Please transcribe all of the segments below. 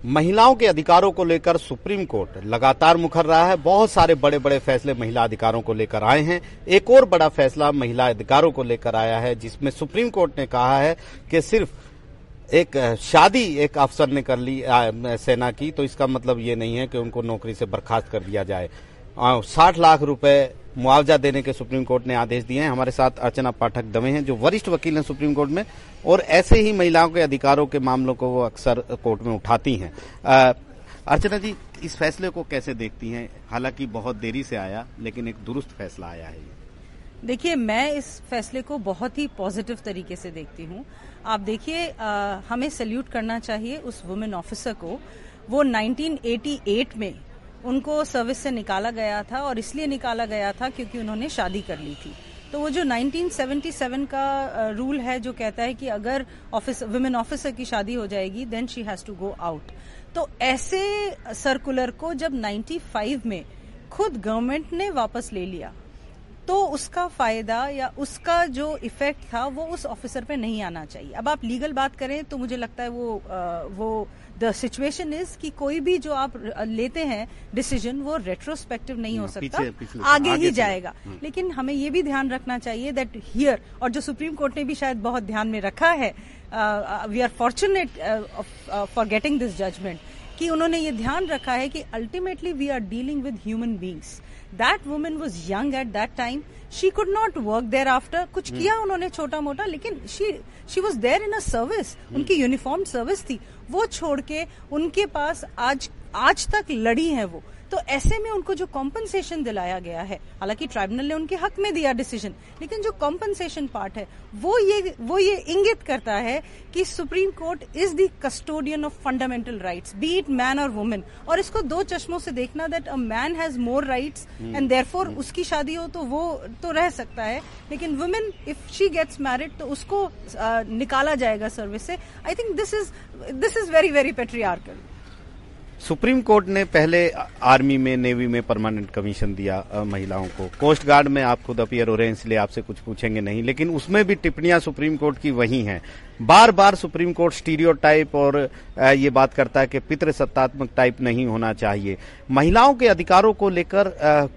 महिलाओं के अधिकारों को लेकर सुप्रीम कोर्ट लगातार मुखर रहा है। बहुत सारे बड़े बड़े फैसले महिला अधिकारों को लेकर आए हैं। एक और बड़ा फैसला महिला अधिकारों को लेकर आया है, जिसमें सुप्रीम कोर्ट ने कहा है कि सिर्फ़ एक शादी एक अफसर ने कर ली सेना की तो इसका मतलब ये नहीं है कि उनको नौकरी से बर्खास्त कर दिया जाए। साठ लाख रुपए मुआवजा देने के सुप्रीम कोर्ट ने आदेश दिए हैं। हमारे साथ अर्चना पाठक दवे हैं, जो वरिष्ठ वकील हैं सुप्रीम कोर्ट में, और ऐसे ही महिलाओं के अधिकारों के मामलों को वो अक्सर कोर्ट में उठाती हैं। अर्चना जी, इस फैसले को कैसे देखती हैं? हालाँकि बहुत देरी से आया, लेकिन एक दुरुस्त फैसला आया है देखिए, मैं इस फैसले को बहुत ही पॉजिटिव तरीके से देखती हूँ। आप देखिए हमें सल्यूट करना चाहिए उस वुमेन ऑफिसर को। वो 1988 में उनको सर्विस से निकाला गया था और इसलिए निकाला गया था क्योंकि उन्होंने शादी कर ली थी। तो वो जो 1977 का रूल है जो कहता है कि अगर ऑफ़िस वुमेन ऑफिसर की शादी हो जाएगी then she has to go out तो ऐसे सर्कुलर को जब 95 में खुद गवर्नमेंट ने वापस ले लिया तो उसका फ़ायदा या उसका जो इफ़ेक्ट था वो उस ऑफिसर पे नहीं आना चाहिए। अब आप लीगल बात करें तो मुझे लगता है वो आ, वो द सिचुएशन इज़ कि कोई भी जो आप लेते हैं डिसीज़न वो रेट्रोस्पेक्टिव नहीं हो सकता। पीछे, पीछे, आगे, आगे ही जाएगा। हम्म। लेकिन हमें ये भी ध्यान रखना चाहिए दैट हियर और जो सुप्रीम कोर्ट ने भी शायद बहुत ध्यान में रखा है we are fortunate for getting this judgement कि उन्होंने ये ध्यान रखा है कि ultimately we are dealing with human beings that women was young at that time she could not work there after कुछ hmm. किया उन्होंने छोटा मोटा लेकिन she she was there in a service उनकी यूनिफॉर्म सर्विस थी. वो छोड़ के उनके पास आज आज तक लड़ी है वो। तो ऐसे में उनको जो कॉम्पनसेशन दिलाया गया है हालाँकि ट्राइब्यूनल ने उनके हक में दिया डिसीज़न लेकिन जो कॉम्पनसेशन पार्ट है वो ये वो ये इंगित करता है कि supreme court is the custodian of fundamental rights be it man और वुमेन और इसको दो चश्मों से देखना that a man has more rights and therefore उसकी शादी हो तो वो तो रह सकता है लेकिन women if she gets married तो उसको निकाला जाएगा सर्विस से। I think this is this is very very patriarchal supreme court ने पहले आर्मी में, नेवी में परमानेंट कमीशन दिया महिलाओं को। कोस्ट गार्ड में आप खुद अपियर हो रहे हैं, इसलिए आपसे कुछ पूछेंगे नहीं, लेकिन उसमें भी टिप्पणियाँ सुप्रीम कोर्ट की वही हैं। बार बार सुप्रीम कोर्ट स्टीरियो टाइप और ये बात करता है कि पितृ सत्तात्मक टाइप नहीं होना चाहिए। महिलाओं के अधिकारों को लेकर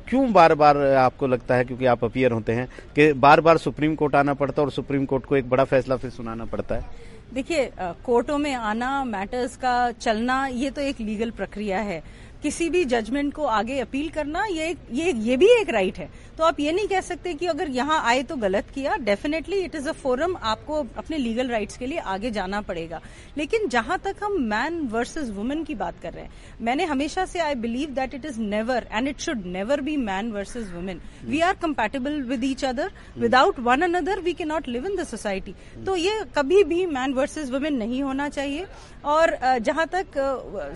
क्यों बार बार आपको लगता है, क्योंकि आप अपियर होते हैं, कि बार बार सुप्रीम कोर्ट आना पड़ता है और सुप्रीम कोर्ट को एक बड़ा फैसला फिर सुनाना पड़ता है? देखिए कोर्टों में आना मैटर्स का चलना ये तो एक लीगल प्रक्रिया है। किसी भी जजमेंट को आगे अपील करना ये ये ये भी एक राइट है। तो आप ये नहीं कह सकते कि अगर यहाँ आए तो गलत किया। Definitely it is a forum आपको अपने लीगल राइट्स के लिए आगे जाना पड़ेगा। लेकिन जहाँ तक हम मैन वर्सेस वुमेन की बात कर रहे हैं मैंने हमेशा से I believe that it is never and it should never be man versus women we are compatible with each other without one another we can not live in the society तो ये कभी भी मैन वर्सेज वुमेन नहीं होना चाहिए। और जहाँ तक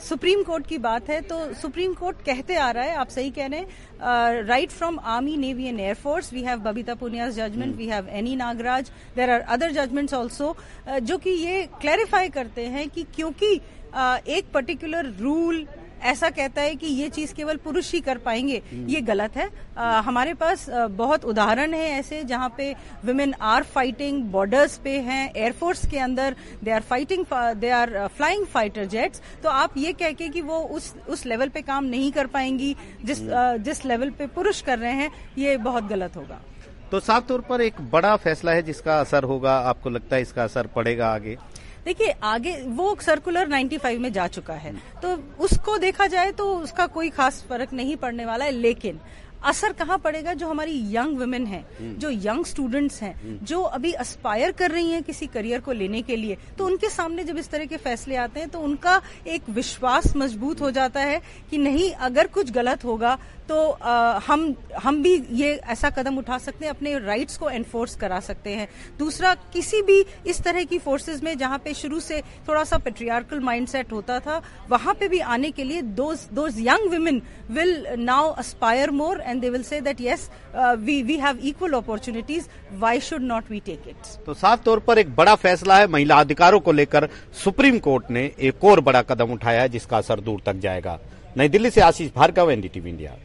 सुप्रीम कोर्ट की बात है तो सुप्रीम कोर्ट कहते आ रहा है आप सही कह रहे हैं right from army navy and air force we have Babita Punia judgement we have Annie Nagaraj there are other judgements also जो कि ये क्लैरिफाई करते हैं कि क्योंकि uh, एक पर्टिकुलर रूल ऐसा कहता है कि ये चीज़ केवल पुरुष ही कर पाएँगे। हम्म। ये गलत है। आ, हमारे पास बहुत उदाहरण है ऐसे जहाँ पे वुमेन आर फाइटिंग बॉर्डर्स पे हैं एयरफोर्स के अंदर they are fighting they are flying fighter jets तो आप ये कह के कि वो उस उस लेवल पे काम नहीं कर पाएँगी जिस हम्म। जिस लेवल पे पुरुष कर रहे हैं ये बहुत गलत होगा। तो साफ़ तौर पर एक बड़ा फैसला है जिसका असर होगा आपको लगता है इसका असर पड़ेगा आगे? देखिए, आगे वो सर्कुलर 95 में जा चुका है। तो उसको देखा जाए तो उसका कोई खास फ़र्क नहीं पड़ने वाला है, लेकिन असर कहाँ पड़ेगा जो हमारी यंग वुमेन हैं हम्म। जो यंग स्टूडेंट्स हैं हम्म। जो अभी अस्पायर कर रही हैं किसी करियर को लेने के लिए तो उनके सामने जब इस तरह के फैसले आते हैं तो उनका एक विश्वास मज़बूत हो जाता है कि नहीं अगर कुछ गलत होगा तो आ, हम हम भी ये ऐसा कदम उठा सकते हैं अपने राइट्स को एनफोर्स करा सकते हैं दूसरा किसी भी इस तरह की फोर्सेज में जहाँ पे शुरू से थोड़ा सा पेट्रियार्कल माइंडसेट होता था वहाँ पे भी आने के लिए those young women will now aspire more and they will say that yes we we have equal opportunities why should not we take it तो साफ़ तौर पर एक बड़ा फैसला है। महिला अधिकारों को लेकर सुप्रीम कोर्ट ने एक और बड़ा कदम उठाया है, जिसका असर दूर तक जाएगा। नई दिल्ली से आशीष भार्गव, एनडीटीवी इंडिया।